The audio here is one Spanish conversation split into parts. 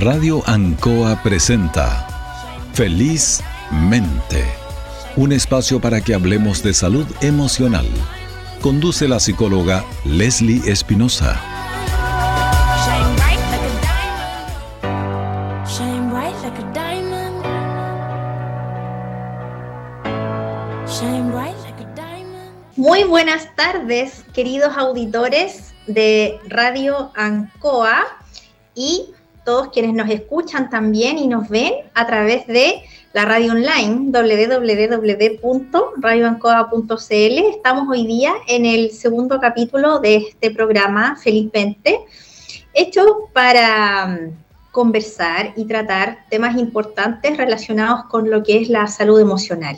Radio Ancoa presenta Feliz Mente, un espacio para que hablemos de salud emocional. Conduce la psicóloga Leslie Espinosa. Muy buenas tardes, queridos auditores de Radio Ancoa y todos quienes nos escuchan también y nos ven a través de la radio online www.radioancoa.cl. Estamos hoy día en el segundo capítulo de este programa Felizmente, hecho para mm, conversar y tratar temas importantes relacionados con lo que es la salud emocional.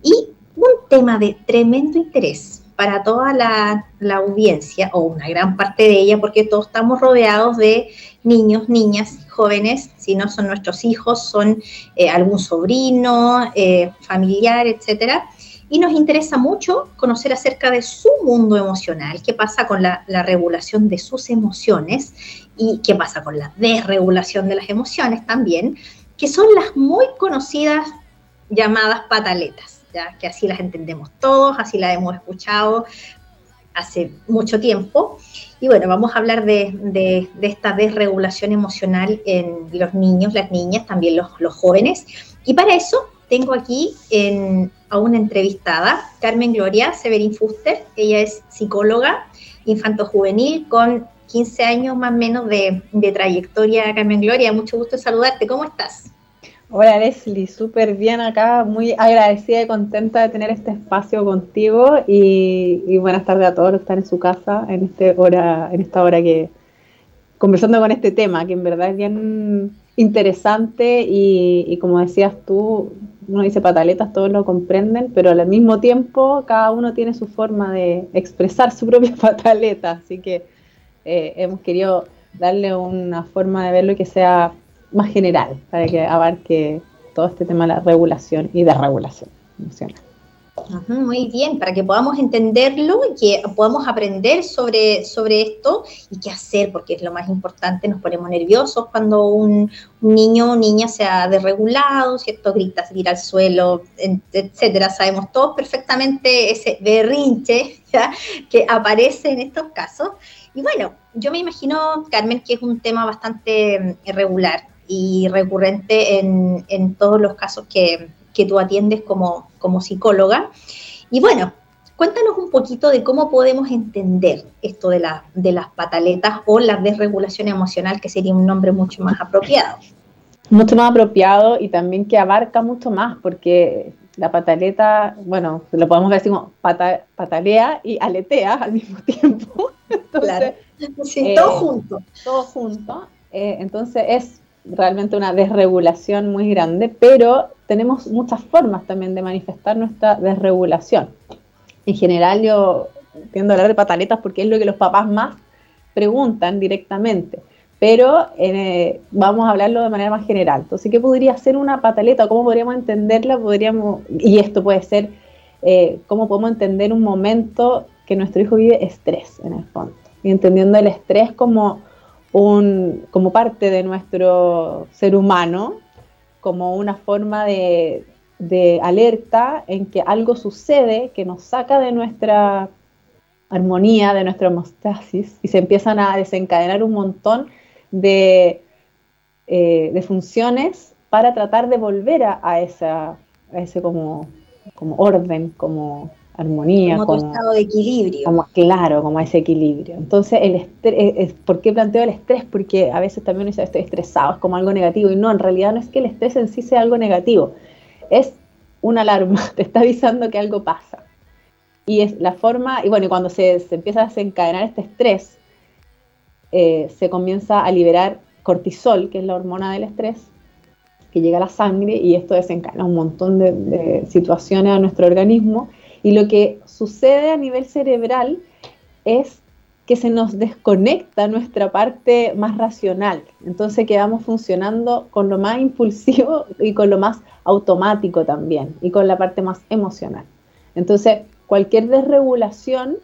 Y un tema de tremendo interés para toda la, audiencia, o una gran parte de ella, porque todos estamos rodeados de niños, niñas, jóvenes, si no son nuestros hijos, son eh, algún sobrino, eh, familiar, etcétera. Y nos interesa mucho conocer acerca de su mundo emocional, qué pasa con la, la regulación de sus emociones y qué pasa con la desregulación de las emociones también, que son las muy conocidas llamadas pataletas, ya que así las entendemos todos, así las hemos escuchado hace mucho tiempo. Y bueno, vamos a hablar de, esta desregulación emocional en los niños, las niñas, también los, jóvenes. Y para eso tengo aquí en- a una entrevistada, Carmen Gloria Severin Fuster. Ella es psicóloga infanto-juvenil con 15 años más o menos de, de trayectoria. Carmen Gloria, mucho gusto saludarte. ¿Cómo estás? Hola Leslie, súper bien acá, muy agradecida y contenta de tener este espacio contigo y, y buenas tardes a todos los que están en su casa en, este hora, en esta hora que conversando con este tema que en verdad es bien interesante y, y como decías tú, uno dice pataletas, todos lo comprenden, pero al mismo tiempo cada uno tiene su forma de expresar su propia pataleta, así que eh, hemos querido darle una forma de verlo que sea más general, para que abarque todo este tema de la regulación y desregulación emocional. Muy bien, para que podamos entenderlo y que podamos aprender sobre, sobre esto y qué hacer, porque es lo más importante, nos ponemos nerviosos cuando un, niño o niña se ha desregulado, ¿cierto? Grita, se tira al suelo, etcétera. Sabemos todos perfectamente ese berrinche que aparece en estos casos. Y bueno, yo me imagino, Carmen, que es un tema bastante mm, irregular y recurrente en, en todos los casos que, que tú atiendes como, como psicóloga. Y bueno, cuéntanos un poquito de cómo podemos entender esto de, la, de las pataletas o la desregulación emocional, que sería un nombre mucho más apropiado. Mucho más apropiado y también que abarca mucho más, porque la pataleta, bueno, lo podemos ver así como pata- patalea y aletea al mismo tiempo. Entonces, Claro. Sí, Eh, todo junto. todo junto. eh, entonces es realmente una desregulación muy grande, pero tenemos muchas formas también de manifestar nuestra desregulación. En general yo tiendo a hablar de pataletas porque es lo que los papás más preguntan directamente, pero eh, vamos a hablarlo de manera más general. Entonces, ¿qué podría ser una pataleta? ¿Cómo podríamos entenderla? Podríamos, y esto puede ser, eh, ¿cómo podemos entender un momento que nuestro hijo vive estrés en el fondo? Y entendiendo el estrés como un, como parte de nuestro ser humano, como una forma de, de alerta en que algo sucede que nos saca de nuestra armonía, de nuestra homeostasis, y se empiezan a desencadenar un montón de, eh, de funciones para tratar de volver a, a esa, a ese como, como orden, como armonía, Como como, estado de equilibrio. como claro, como ese equilibrio. Entonces, el estrés, es, ¿por qué planteo el estrés? Porque a veces también uno dice, estoy estresado, es como algo negativo, y no, en realidad no es que el estrés en sí sea algo negativo, es una alarma, te está avisando que algo pasa. Y es la forma, y bueno, y cuando se, se empieza a desencadenar este estrés, eh, se comienza a liberar cortisol, que es la hormona del estrés, que llega a la sangre y esto desencadena un montón de, de situaciones a nuestro organismo. Y lo que sucede a nivel cerebral es que se nos desconecta nuestra parte más racional. Entonces quedamos funcionando con lo más impulsivo y con lo más automático también, y con la parte más emocional. Entonces, cualquier desregulación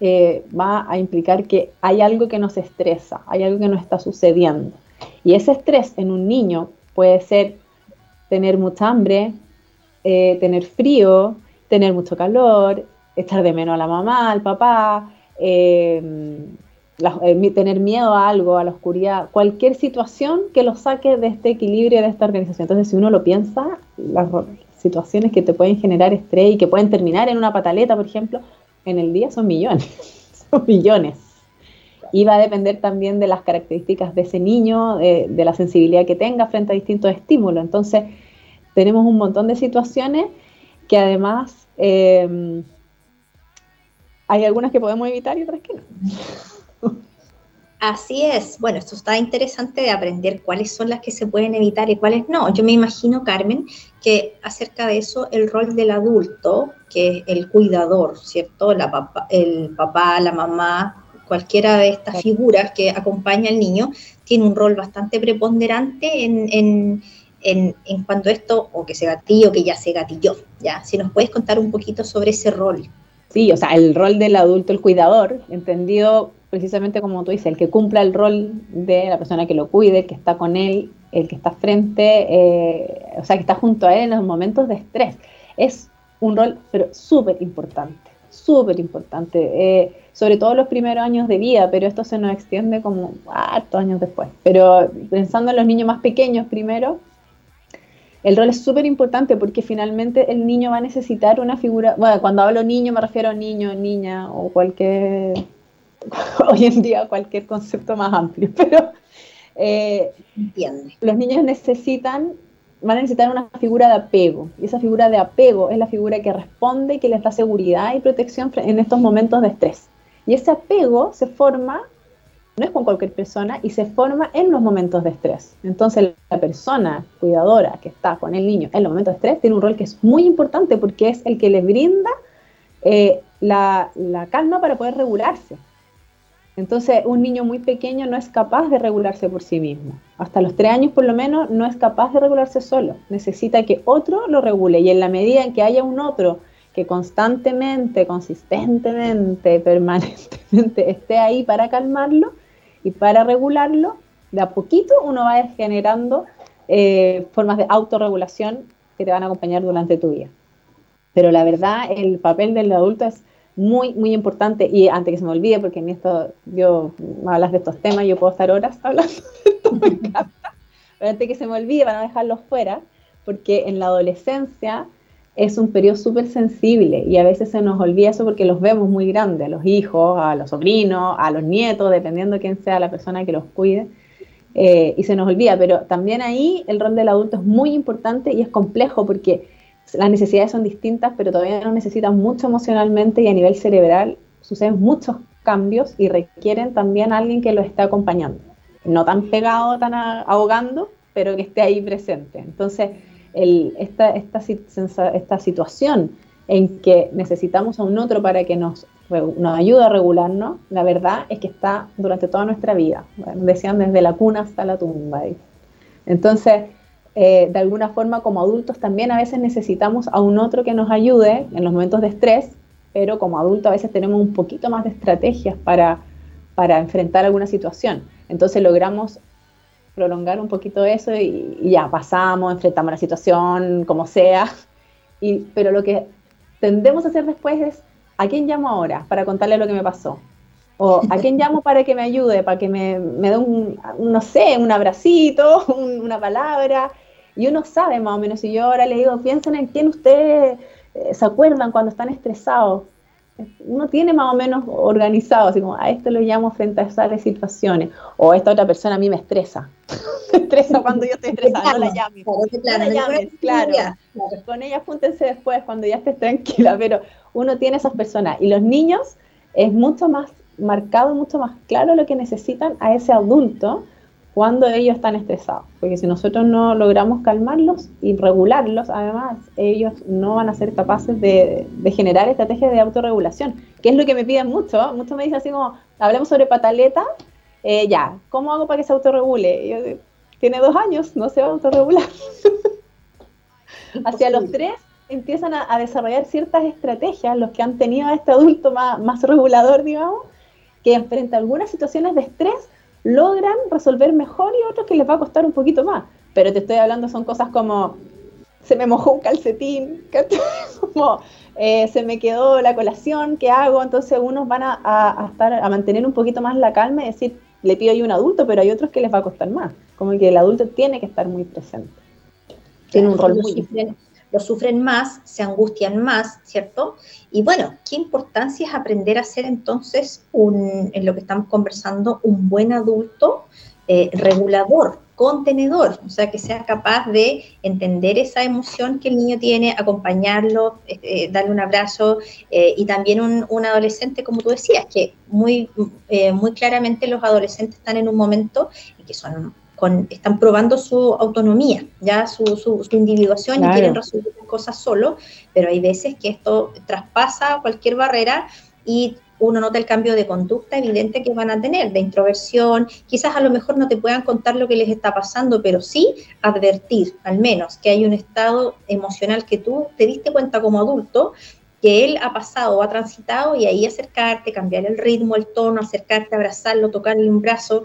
eh, va a implicar que hay algo que nos estresa, hay algo que nos está sucediendo. Y ese estrés en un niño puede ser tener mucha hambre, eh, tener frío, tener mucho calor, echar de menos a la mamá, al papá, eh, eh, tener miedo a algo, a la oscuridad, cualquier situación que lo saque de este equilibrio de esta organización. Entonces, si uno lo piensa, las situaciones que te pueden generar estrés y que pueden terminar en una pataleta, por ejemplo, en el día son millones, son millones. Y va a depender también de las características de ese niño, de, la sensibilidad que tenga frente a distintos estímulos. Entonces, tenemos un montón de situaciones que además eh, hay algunas que podemos evitar y otras que no. Así es. Bueno, esto está interesante de aprender cuáles son las que se pueden evitar y cuáles no. Yo me imagino, Carmen, que acerca de eso el rol del adulto, que es el cuidador, ¿cierto? La papá, el papá, la mamá, cualquiera de estas figuras que acompaña al niño, tiene un rol bastante preponderante en, en, en, en cuanto a esto, o que se gatilló, que ya se gatilló. ¿ya? Si nos puedes contar un poquito sobre ese rol. Sí, o sea, el rol del adulto, el cuidador, entendido precisamente como tú dices, el que cumpla el rol de la persona que lo cuide, el que está con él, el que está frente, eh, o sea, que está junto a él en los momentos de estrés. Es un rol, pero súper importante, súper importante, eh, sobre todo los primeros años de vida, pero esto se nos extiende como hartos años después. Pero pensando en los niños más pequeños primero, el rol es súper importante porque finalmente el niño va a necesitar una figura, bueno, cuando hablo niño me refiero a niño, niña o cualquier hoy en día cualquier concepto más amplio, pero eh, los niños necesitan, van a necesitar una figura de apego, y esa figura de apego es la figura que responde y que les da seguridad y protección en estos momentos de estrés. Y ese apego se forma, no es con cualquier persona, y se forma en los momentos de estrés. Entonces la persona cuidadora que está con el niño en los momentos de estrés tiene un rol que es muy importante porque es el que le brinda eh, la calma para poder regularse. Entonces, un niño muy pequeño no es capaz de regularse por sí mismo. Hasta los tres años, por lo menos, no es capaz de regularse solo. Necesita que otro lo regule. Y en la medida en que haya un otro que constantemente, consistentemente, permanentemente esté ahí para calmarlo y para regularlo, de a poquito uno va generando eh, formas de autorregulación que te van a acompañar durante tu vida. Pero la verdad, el papel del adulto es muy, muy importante. Y antes que se me olvide, porque en esto yo me hablas de estos temas, yo puedo estar horas hablando de esto, me encanta. Pero antes que se me olvide, para no dejarlos fuera, porque en la adolescencia es un periodo súper sensible y a veces se nos olvida eso porque los vemos muy grandes, a los hijos, a los sobrinos, a los nietos, dependiendo de quién sea la persona que los cuide. Eh, y se nos olvida, pero también ahí el rol del adulto es muy importante y es complejo porque las necesidades son distintas, pero todavía no necesitan mucho emocionalmente y a nivel cerebral suceden muchos cambios y requieren también a alguien que lo esté acompañando. No tan pegado, tan ahogando, pero que esté ahí presente. Entonces, esta, esta, esta, situación en que necesitamos a un otro para que nos, nos ayude a regularnos, la verdad es que está durante toda nuestra vida. decían desde la cuna hasta la tumba. Entonces, eh, de alguna forma como adultos también a veces necesitamos a un otro que nos ayude en los momentos de estrés, pero como adultos a veces tenemos un poquito más de estrategias para, para enfrentar alguna situación. Entonces logramos prolongar un poquito eso y, ya pasamos, enfrentamos la situación como sea, y, pero lo que tendemos a hacer después es, ¿a quién llamo ahora para contarle lo que me pasó? O ¿a quién llamo para que me ayude, para que me, me dé un, no sé, un abracito, una palabra? Y uno sabe más o menos, si yo ahora le digo, piensen en quién ustedes eh, se acuerdan cuando están estresados. Uno tiene más o menos organizado, así como a esto lo llamo frente a esas situaciones. O esta otra persona a mí me estresa. me estresa cuando yo estoy estresada, no la llames. no la llames, claro. Con ella júntense después cuando ya estés tranquila, pero uno tiene esas personas. Y los niños es mucho más marcado, mucho más claro lo que necesitan a ese adulto cuando ellos están estresados. Porque si nosotros no logramos calmarlos y regularlos, además, ellos no van a ser capaces de, generar estrategias de autorregulación, que es lo que me piden mucho. Muchos me dicen así como, hablamos sobre pataleta, eh, ya, ¿cómo hago para que se autorregule? Yo, tiene dos años, no se va a autorregular. Hacia los tres empiezan a, desarrollar ciertas estrategias, los que han tenido a este adulto más, más regulador, digamos, que enfrente a algunas situaciones de estrés logran resolver mejor y otros que les va a costar un poquito más. Pero te estoy hablando, son cosas como, se me mojó un calcetín, como eh, se me quedó la colación, ¿qué hago? Entonces unos van a, estar, a mantener un poquito más la calma y decir, le pido a un adulto, pero hay otros que les va a costar más. Como que el adulto tiene que estar muy presente. Tiene un rol muy diferente lo sufren más, se angustian más, ¿cierto? Y bueno, qué importancia es aprender a ser entonces, un, en lo que estamos conversando, un buen adulto eh, regulador, contenedor, o sea, que sea capaz de entender esa emoción que el niño tiene, acompañarlo, eh, eh, darle un abrazo y también un, adolescente, como tú decías, que muy, muy claramente los adolescentes están en un momento en que son están probando su autonomía, ya su, su, individuación y quieren resolver las cosas solo, pero hay veces que esto traspasa cualquier barrera y uno nota el cambio de conducta evidente que van a tener, de introversión, quizás a lo mejor no te puedan contar lo que les está pasando, pero sí advertir al menos que hay un estado emocional que tú te diste cuenta como adulto que él ha pasado o ha transitado y ahí acercarte, cambiar el ritmo, el tono, acercarte, abrazarlo, tocarle un brazo,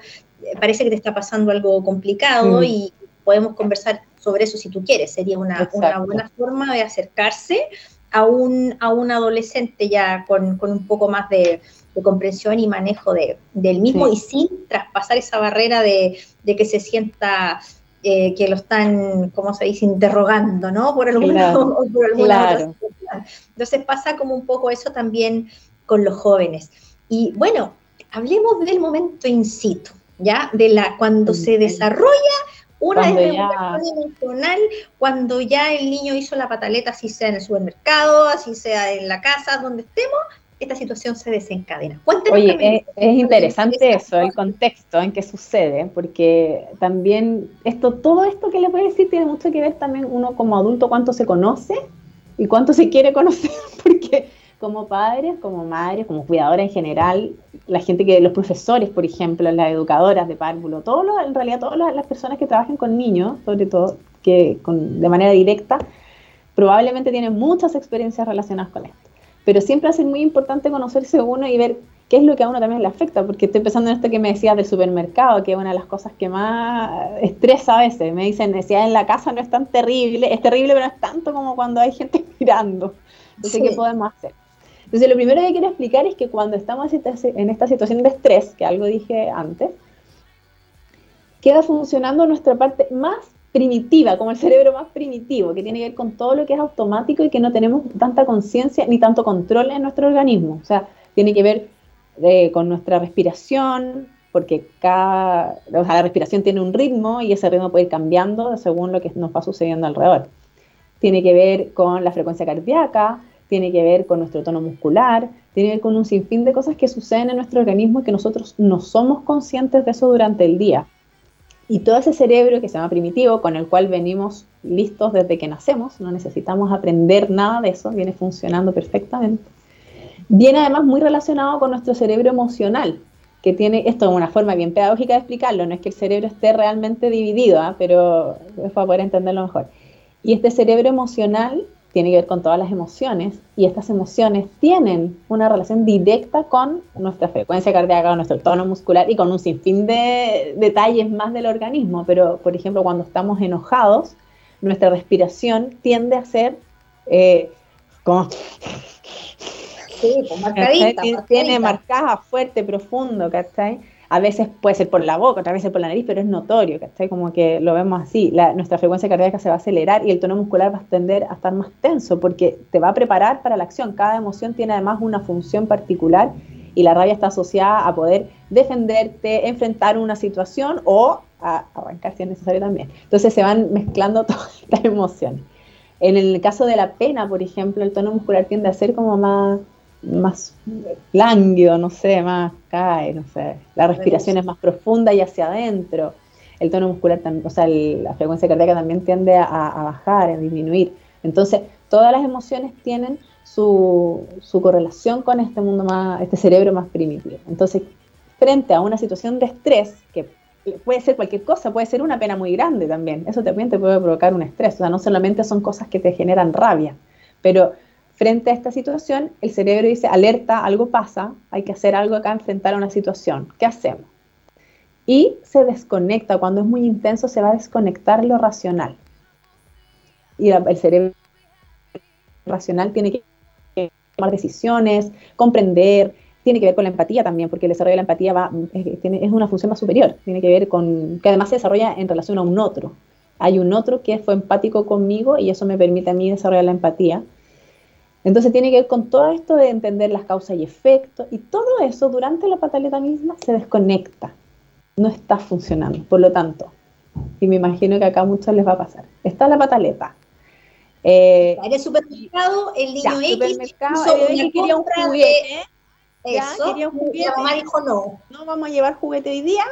parece que te está pasando algo complicado mm. y podemos conversar sobre eso si tú quieres. Sería una, buena forma de acercarse a un, a un adolescente ya con, un poco más de, comprensión y manejo de, del mismo y sin traspasar esa barrera de, que se sienta eh, que lo están, como se dice?, interrogando, ¿no? Por alguna, claro, Entonces pasa como un poco eso también con los jóvenes. Y bueno, hablemos del momento in situ. ¿Ya? De la, cuando se desarrolla una desregulación emocional, cuando ya el niño hizo la pataleta, así sea en el supermercado, así sea en la casa, donde estemos, esta situación se desencadena. Oye, es, interesante eso, el contexto en que sucede, porque también esto, todo esto que le voy a decir tiene mucho que ver también uno como adulto cuánto se conoce y cuánto se quiere conocer, porque como padres, como madres, como cuidadora en general, la gente que, los profesores, por ejemplo, las educadoras de párvulo, todos en realidad todas las, personas que trabajan con niños, sobre todo que de manera directa, probablemente tienen muchas experiencias relacionadas con esto. Pero siempre es muy importante conocerse uno y ver qué es lo que a uno también le afecta, porque estoy pensando en esto que me decías del supermercado, que es una de las cosas que más estresa a veces. Me dicen, decía, en la casa no es tan terrible, es terrible, pero no es tanto como cuando hay gente mirando. Entonces, ¿qué podemos hacer? Entonces, lo primero que quiero explicar es que cuando estamos en esta situación de estrés, que algo dije antes, queda funcionando nuestra parte más primitiva, como el cerebro más primitivo, que tiene que ver con todo lo que es automático y que no tenemos tanta conciencia ni tanto control en nuestro organismo. O sea, tiene que ver eh, con nuestra respiración, porque cada, la respiración tiene un ritmo y ese ritmo puede ir cambiando según lo que nos va sucediendo alrededor. Tiene que ver con la frecuencia cardíaca, tiene que ver con nuestro tono muscular, tiene que ver con un sinfín de cosas que suceden en nuestro organismo y que nosotros no somos conscientes de eso durante el día. Y todo ese cerebro que se llama primitivo, con el cual venimos listos desde que nacemos, no necesitamos aprender nada de eso, viene funcionando perfectamente. Viene además muy relacionado con nuestro cerebro emocional, que tiene, esto es una forma bien pedagógica de explicarlo, no es que el cerebro esté realmente dividido, ¿ah? pero es para poder entenderlo mejor. Y este cerebro emocional tiene que ver con todas las emociones y estas emociones tienen una relación directa con nuestra frecuencia cardíaca, con nuestro tono muscular y con un sinfín de detalles más del organismo. Pero, por ejemplo, cuando estamos enojados, nuestra respiración tiende a ser eh, como... Sí, pues marcadita, Tiene marcada, fuerte, profundo, ¿cachai? A veces puede ser por la boca, otras veces por la nariz, pero es notorio, ¿cachai? Como que lo vemos así, nuestra frecuencia cardíaca se va a acelerar y el tono muscular va a tender a estar más tenso porque te va a preparar para la acción. Cada emoción tiene además una función particular y la rabia está asociada a poder defenderte, enfrentar una situación o a arrancar si es necesario también. Entonces se van mezclando todas estas emociones. En el caso de la pena, por ejemplo, el tono muscular tiende a ser como más más lánguido, no sé, más cae, no sé. La respiración es más profunda y hacia adentro. El tono muscular, también, o sea, la frecuencia cardíaca también tiende a, bajar, a disminuir. Entonces, todas las emociones tienen su, su, correlación con este mundo más, este cerebro más primitivo. Entonces, frente a una situación de estrés, que puede ser cualquier cosa, puede ser una pena muy grande también, eso también te puede provocar un estrés. O sea, no solamente son cosas que te generan rabia, pero frente a esta situación, el cerebro dice, alerta, algo pasa, hay que hacer algo acá, enfrentar a una situación. ¿Qué hacemos? y se desconecta. Cuando es muy intenso se va a desconectar lo racional. Y el cerebro racional tiene que tomar decisiones, comprender, tiene que ver con la empatía también, porque el desarrollo de la empatía va, es, es, una función más superior, tiene que ver con, que además se desarrolla en relación a un otro. Hay un otro que fue empático conmigo y eso me permite a mí desarrollar la empatía. Entonces tiene que ver con todo esto de entender las causas y efectos y todo eso durante la pataleta misma se desconecta, no está funcionando. Por lo tanto, y me imagino que acá a muchos les va a pasar, está la pataleta, eh, en el supermercado, el niño X supermercado, el quería un juguete. eso, quería un juguete. La mamá dijo no. No vamos a llevar juguete hoy día.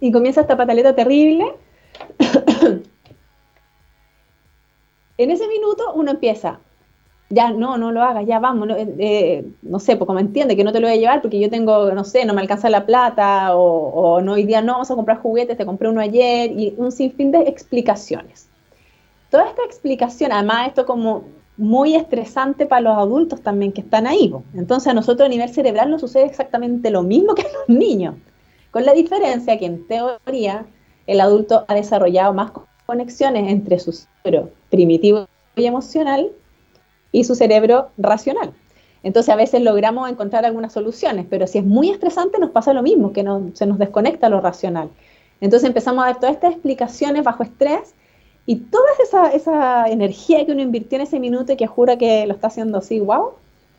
Y comienza esta pataleta terrible. en ese minuto uno empieza, ya no, no lo hagas, ya vamos, no, eh, eh, no sé, pues como entiende que no te lo voy a llevar porque yo tengo, no sé, no me alcanza la plata o, o no, hoy día no, vamos a comprar juguetes, te compré uno ayer y un sinfín de explicaciones toda esta explicación, además esto como muy estresante para los adultos también que están ahí. Entonces a nosotros a nivel cerebral nos sucede exactamente lo mismo que a los niños, con la diferencia que en teoría el adulto ha desarrollado más conexiones entre su cerebro primitivo y emocional y su cerebro racional. Entonces a veces logramos encontrar algunas soluciones, pero si es muy estresante nos pasa lo mismo, que se nos desconecta lo racional. Entonces empezamos a ver todas estas explicaciones bajo estrés y toda esa, esa energía que uno invirtió en ese minuto y que jura que lo está haciendo así, wow,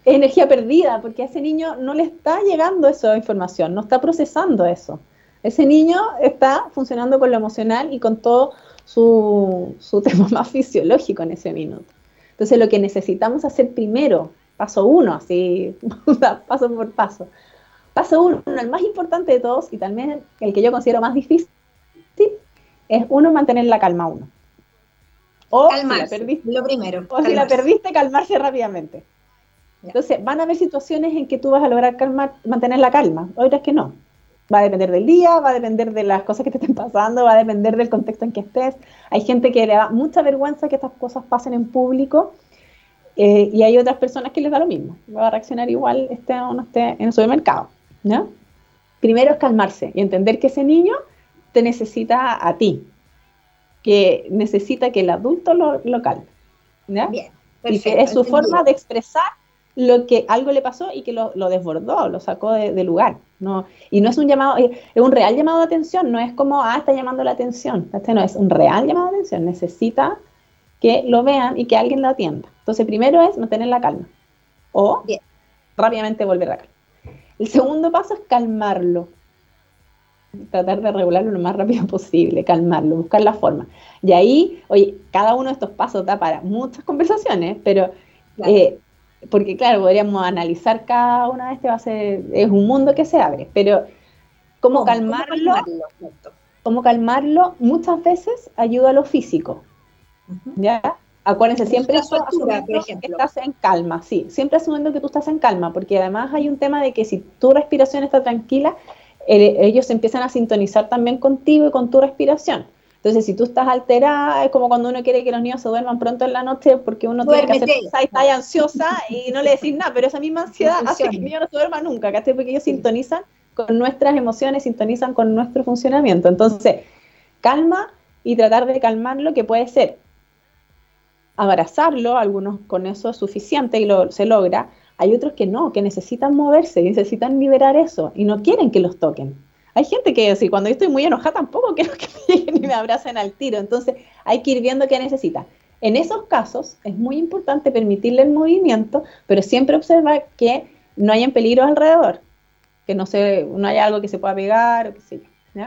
es energía perdida, porque a ese niño no le está llegando esa información, no está procesando eso. Ese niño está funcionando con lo emocional y con todo su, su tema más fisiológico en ese minuto. Entonces lo que necesitamos hacer primero, paso uno, así, paso por paso. Paso uno, el más importante de todos y también el que yo considero más difícil, es uno mantener la calma uno. O calmarse, si la perdiste, lo primero. O si la perdiste, calmarse rápidamente. Entonces, van a haber situaciones en que tú vas a lograr calmar, mantener la calma, otras que no. Va a depender del día, va a depender de las cosas que te estén pasando, va a depender del contexto en que estés. Hay gente que le da mucha vergüenza que estas cosas pasen en público eh, y hay otras personas que les da lo mismo. Va a reaccionar igual esté o no esté en el supermercado. ¿no? Primero es calmarse y entender que ese niño te necesita a ti, que necesita que el adulto lo, lo calme. Bien, y que es su forma de expresar lo que algo le pasó y que lo, lo desbordó, lo sacó de, lugar. ¿no? Y no es un llamado, es un real llamado de atención, no es como, ah, está llamando la atención. Este no es un real llamado de atención, necesita que lo vean y que alguien lo atienda. Entonces, primero es mantener la calma o rápidamente volver a calma. El segundo paso es calmarlo tratar de regularlo lo más rápido posible, calmarlo, buscar la forma. Y ahí, oye, cada uno de estos pasos da para muchas conversaciones, pero eh, porque claro, podríamos analizar cada una de estas, es un mundo que se abre, pero cómo, calmarlo, cómo calmarlo, muchas veces ayuda a lo físico. ¿Ya? Acuérdense, siempre asumiendo que estás en calma, sí, siempre asumiendo que tú estás en calma, porque además hay un tema de que si tu respiración está tranquila, ellos empiezan a sintonizar también contigo y con tu respiración. Entonces, si tú estás alterada, es como cuando uno quiere que los niños se duerman pronto en la noche porque uno tiene que hacer cosas y está ansiosa y no le decís nada, pero esa misma ansiedad hace que el niño no se duerma nunca, ¿cachai? Porque ellos sintonizan con nuestras emociones, sintonizan con nuestro funcionamiento. Entonces, calma y tratar de calmarlo, que puede ser abrazarlo, algunos con eso es suficiente y lo, se logra, hay otros que no, que necesitan moverse, necesitan liberar eso y no quieren que los toquen. Hay gente que, si cuando yo estoy muy enojada, tampoco quiero que me lleguen y me abracen al tiro. Entonces, hay que ir viendo qué necesita. En esos casos, es muy importante permitirle el movimiento, pero siempre observar que no hayan peligros alrededor, que no, se, no haya algo que se pueda pegar o qué sé yo.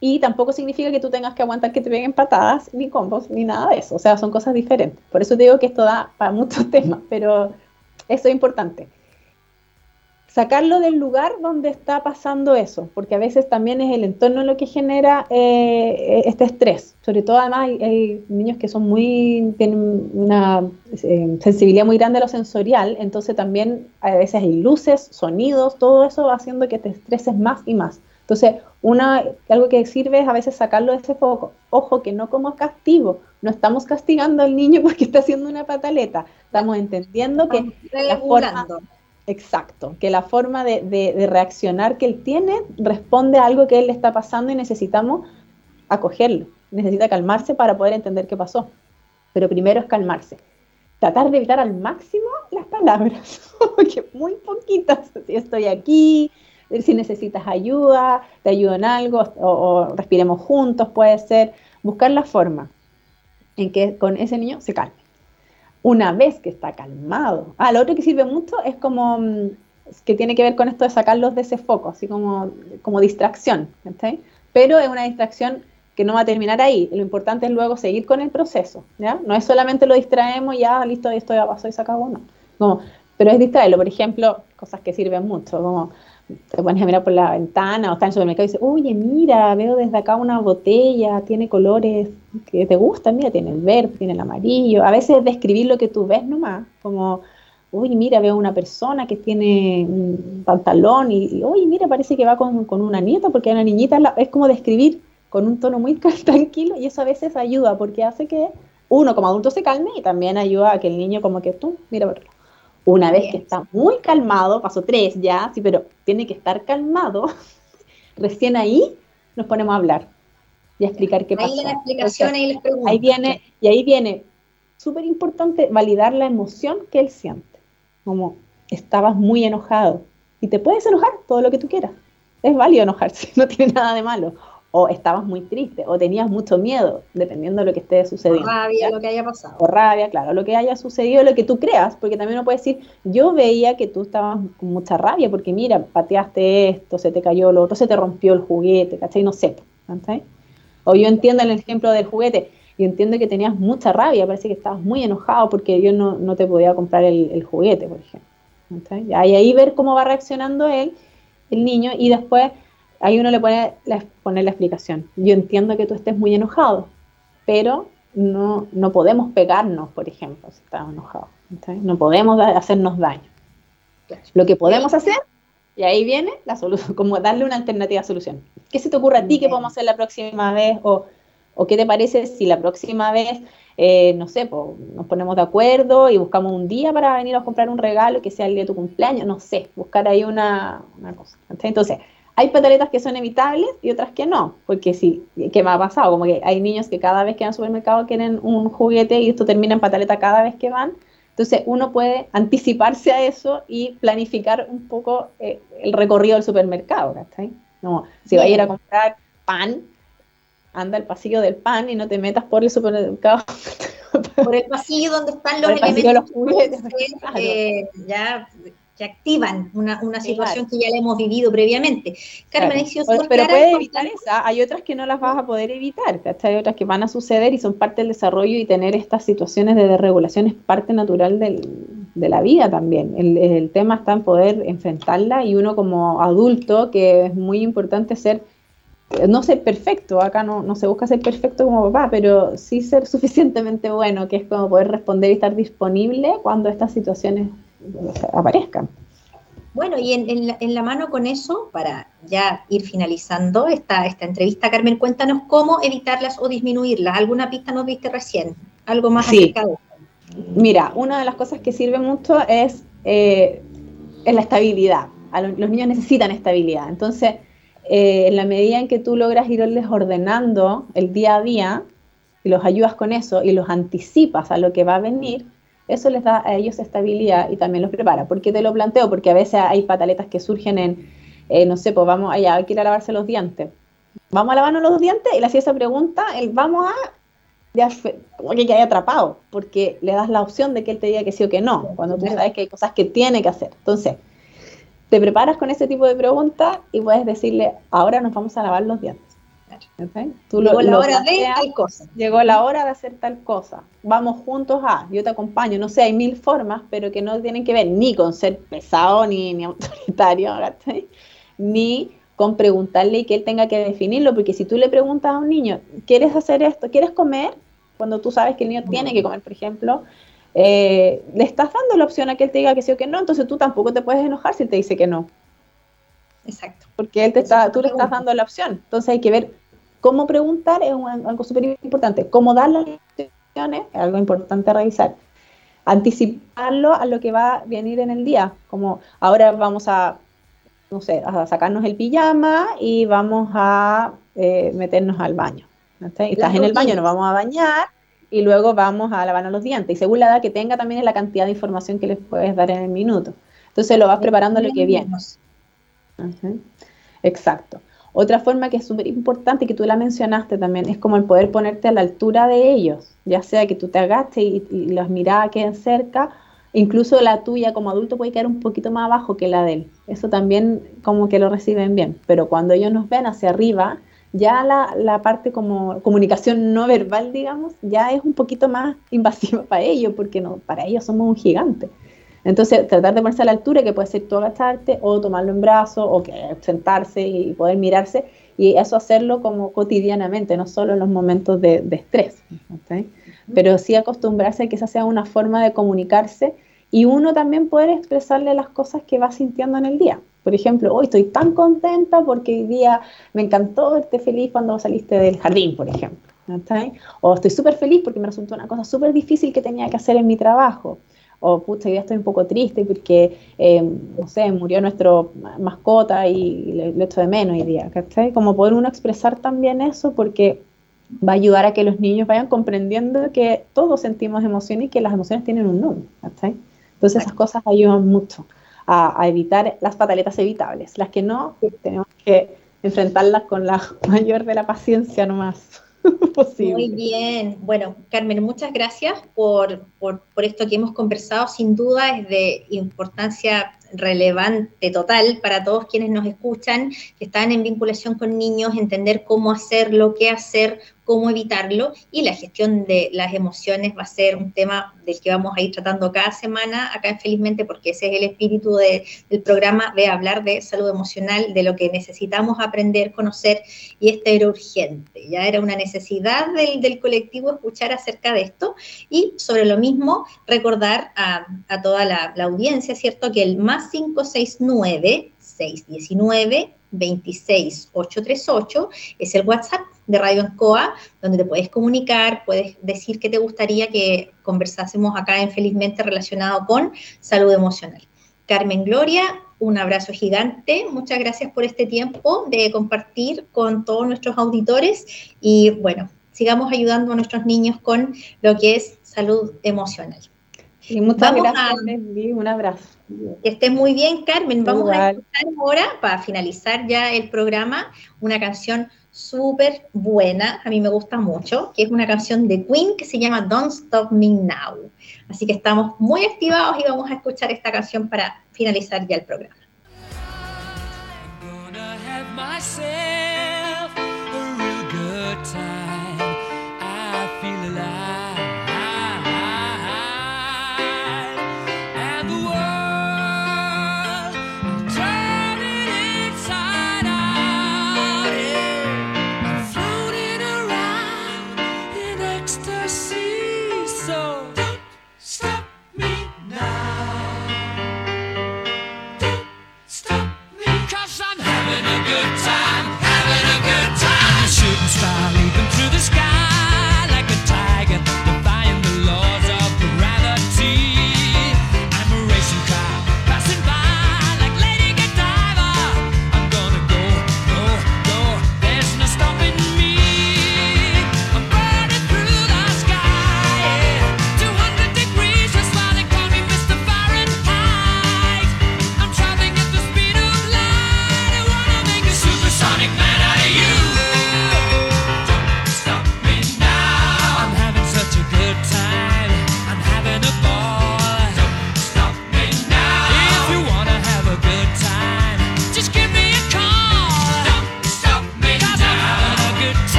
Y tampoco significa que tú tengas que aguantar que te peguen patadas, ni combos, ni nada de eso. O sea, son cosas diferentes. Por eso digo que esto da para muchos temas, pero eso es importante. Sacarlo del lugar donde está pasando eso, porque a veces también es el entorno lo que genera eh, este estrés. Sobre todo, además, hay, niños que son muy, tienen una eh, sensibilidad muy grande a lo sensorial, entonces también a veces hay luces, sonidos, todo eso va haciendo que te estreses más y más. Entonces, una, algo que sirve es a veces sacarlo de ese foco. Ojo, que no como castigo. No estamos castigando al niño porque está haciendo una pataleta. Estamos entendiendo que la forma, Exacto, que la forma de, reaccionar que él tiene responde a algo que él le está pasando y necesitamos acogerlo. Necesita calmarse para poder entender qué pasó. Pero primero es calmarse. Tratar de evitar al máximo las palabras, porque muy poquitas. Si estoy aquí, si necesitas ayuda, te ayudo en algo, o, o respiremos juntos, puede ser. Buscar la forma en que con ese niño se calme una vez que está calmado. Ah, lo otro que sirve mucho es como mm, que tiene que ver con esto de sacarlos de ese foco, así como, como distracción, ¿cachai? Pero es una distracción que no va a terminar ahí. Lo importante es luego seguir con el proceso, ¿ya? No es solamente lo distraemos y ya, listo, esto ya pasó y se acabó, no. Como, pero es distraerlo, por ejemplo, cosas que sirven mucho, como te pones a mirar por la ventana o estás en el supermercado y dices, oye, mira, veo desde acá una botella, tiene colores que te gustan, mira, tiene el verde, tiene el amarillo. A veces describir lo que tú ves nomás, como, uy, mira, veo una persona que tiene un pantalón y, y oye, mira, parece que va con, con una nieta porque hay una niñita, al lado". es como describir con un tono muy tranquilo y eso a veces ayuda porque hace que uno como adulto se calme y también ayuda a que el niño como que tú, mira, por. Una vez que está muy calmado, paso tres ya, sí, pero tiene que estar calmado, recién ahí nos ponemos a hablar y a explicar qué. Ahí explicación las preguntas. Ahí viene, y ahí viene, súper importante, validar la emoción que él siente. Como estabas muy enojado. Y te puedes enojar todo lo que tú quieras. Es válido enojarse, no tiene nada de malo. O estabas muy triste, o tenías mucho miedo, dependiendo de lo que esté sucediendo. rabia, ¿ya? lo que haya pasado. o rabia, claro, lo que haya sucedido, lo que tú creas, porque también uno puede decir, yo veía que tú estabas con mucha rabia, porque mira, pateaste esto, se te cayó lo otro, se te rompió el juguete, ¿cachai? No sé, ¿cachai? O yo entiendo en el ejemplo del juguete, yo entiendo que tenías mucha rabia, parece que estabas muy enojado porque yo no, no te podía comprar el, el juguete, por ejemplo. ¿cachai? Y ahí ver cómo va reaccionando él, el niño, y después ahí uno le pone la, poner la explicación. Yo entiendo que tú estés muy enojado, pero no, no podemos pegarnos, por ejemplo, si estamos enojados. ¿cachai? No podemos hacernos daño. Lo que podemos hacer, y ahí viene la solución, como darle una alternativa a solución. ¿Qué se te ocurre a ti que podemos hacer la próxima vez? O, o qué te parece si la próxima vez, eh, no sé, po, nos ponemos de acuerdo y buscamos un día para venir a comprar un regalo que sea el día de tu cumpleaños? No sé, buscar ahí una, una cosa. ¿cachai? Entonces, hay pataletas que son evitables y otras que no, porque sí, ¿qué me ha pasado? Como que hay niños que cada vez que van al supermercado quieren un juguete y esto termina en pataleta cada vez que van. Entonces uno puede anticiparse a eso y planificar un poco eh, el recorrido del supermercado, ¿cachai? Como si vas a ir a comprar pan, anda al pasillo del pan y no te metas por el supermercado. Por el pasillo donde están los Por el elementos los juguetes, claro. eh, ya que activan una, una situación que ya la hemos vivido previamente. Carmen, Claro. sido Pero- puedes evitar esa, hay otras que no las vas a poder evitar, ¿cachai? Hay otras que van a suceder y son parte del desarrollo y tener estas situaciones de desregulación es parte natural del- de la vida también. El, el tema está en poder enfrentarla y uno como adulto, que es muy importante ser, no ser perfecto, acá no, no se busca ser perfecto como papá, pero sí ser suficientemente bueno, que es como poder responder y estar disponible cuando estas situaciones aparezcan. Bueno, y en, en la, en la mano con eso, para ya ir finalizando esta, esta entrevista, Carmen, cuéntanos cómo evitarlas o disminuirlas. ¿Alguna pista nos viste recién? ¿Algo más Sí. eso? Mira, una de las cosas que sirve mucho es, eh, es la estabilidad. A los niños necesitan estabilidad. Entonces, eh, en la medida en que tú logras irles ordenando el día a día y los ayudas con eso y los anticipas a lo que va a venir, eso les da a ellos estabilidad y también los prepara. ¿Por qué te lo planteo? Porque a veces hay pataletas que surgen en, eh, no sé, pues vamos allá, hay lavarse los dientes. Vamos a lavarnos los dientes y le hacía esa pregunta, el vamos a ya como que quede atrapado, porque le das la opción de que él te diga que sí o que no, cuando tú sabes que hay cosas que tiene que hacer. Entonces, te preparas con ese tipo de preguntas y puedes decirle, ahora nos vamos a lavar los dientes. ¿Ok? Tú lo- Llegó la hora de tal cosa. llegó la hora de hacer tal cosa. Vamos juntos a, yo te acompaño. No sé, hay mil formas, pero que no tienen que ver ni con ser pesado ni, ni autoritario, ni con preguntarle y que él tenga que definirlo, porque si tú le preguntas a un niño, ¿quieres hacer esto? ¿Quieres comer? Cuando tú sabes que el niño tiene que comer, por ejemplo, eh, le estás dando la opción a que él te diga que sí o que no, entonces tú tampoco te puedes enojar si él te dice que no Exacto. porque él te está, es tú le estás dando la opción. Entonces hay que ver cómo preguntar es un- algo súper importante. Cómo dar las opciones es algo importante a revisar. anticiparlo a lo que va a venir en el día, como ahora vamos a, no sé, a sacarnos el pijama y vamos a eh, meternos al baño. Estás en el baño, nos vamos a bañar y luego vamos a lavarnos los dientes. Y según la edad que tenga también es la cantidad de información que les puedes dar en el minuto. Entonces lo vas preparando lo que viene. Exacto. Otra forma que es súper importante que tú la mencionaste también es como el poder ponerte a la altura de ellos, ya sea que tú te agaches y, y las miradas queden cerca, incluso la tuya como adulto puede quedar un poquito más abajo que la de él. Eso también como que lo reciben bien, pero cuando ellos nos ven hacia arriba, ya la, la, parte como comunicación no verbal, digamos, ya es un poquito más invasiva para ellos, porque no, para ellos somos un gigante. Entonces, tratar de ponerse a la altura, que puede ser tú agacharte o tomarlo en brazos o que sentarse y poder mirarse, y eso hacerlo como cotidianamente, no solo en los momentos de, de estrés. ¿okay? Pero sí acostumbrarse a que esa sea una forma de comunicarse y uno también poder expresarle las cosas que va sintiendo en el día. Por ejemplo, hoy estoy tan contenta porque hoy día me encantó verte feliz cuando saliste del jardín, por ejemplo. ¿okay? O estoy súper feliz porque me resultó una cosa súper difícil que tenía que hacer en mi trabajo. O, pucha, día estoy un poco triste porque, eh, no sé, murió nuestro mascota y le, le echo de menos hoy día. ¿cachai? Como poder uno expresar también eso porque va a ayudar a que los niños vayan comprendiendo que todos sentimos emociones y que las emociones tienen un nombre. ¿cachai? Entonces esas cosas ayudan mucho a, a, evitar las pataletas evitables. Las que no, tenemos que enfrentarlas con la mayor de la paciencia nomás. Posible. Muy bien. Bueno, Carmen, muchas gracias por, por, por, esto que hemos conversado. Sin duda es de importancia relevante total para todos quienes nos escuchan, que están en vinculación con niños, entender cómo hacerlo, qué hacer, cómo evitarlo. Y la gestión de las emociones va a ser un tema del que vamos a ir tratando cada semana acá en Felizmente porque ese es el espíritu de, del programa de hablar de salud emocional, de lo que necesitamos aprender, conocer y esto era urgente, ya era una necesidad del, colectivo escuchar acerca de esto. Y sobre lo mismo recordar a, a toda la, la audiencia, ¿cierto? Que el más 569 619 26838 es el WhatsApp de Radio Ancoa, donde te puedes comunicar, puedes decir que te gustaría que conversásemos acá en Felizmente relacionado con salud emocional. Carmen Gloria, un abrazo gigante, muchas gracias por este tiempo de compartir con todos nuestros auditores y bueno, sigamos ayudando a nuestros niños con lo que es salud emocional. Y muchas Vamos gracias, a, Leslie, un abrazo. Que estés muy bien, Carmen. Vamos Igual. a escuchar ahora, para finalizar ya el programa, una canción súper buena, a mí me gusta mucho, que es una canción de Queen que se llama Don't Stop Me Now. Así que estamos muy activados y vamos a escuchar esta canción para finalizar ya el programa.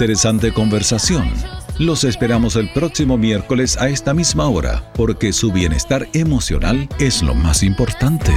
Interesante conversación. Los esperamos el próximo miércoles a esta misma hora, porque su bienestar emocional es lo más importante.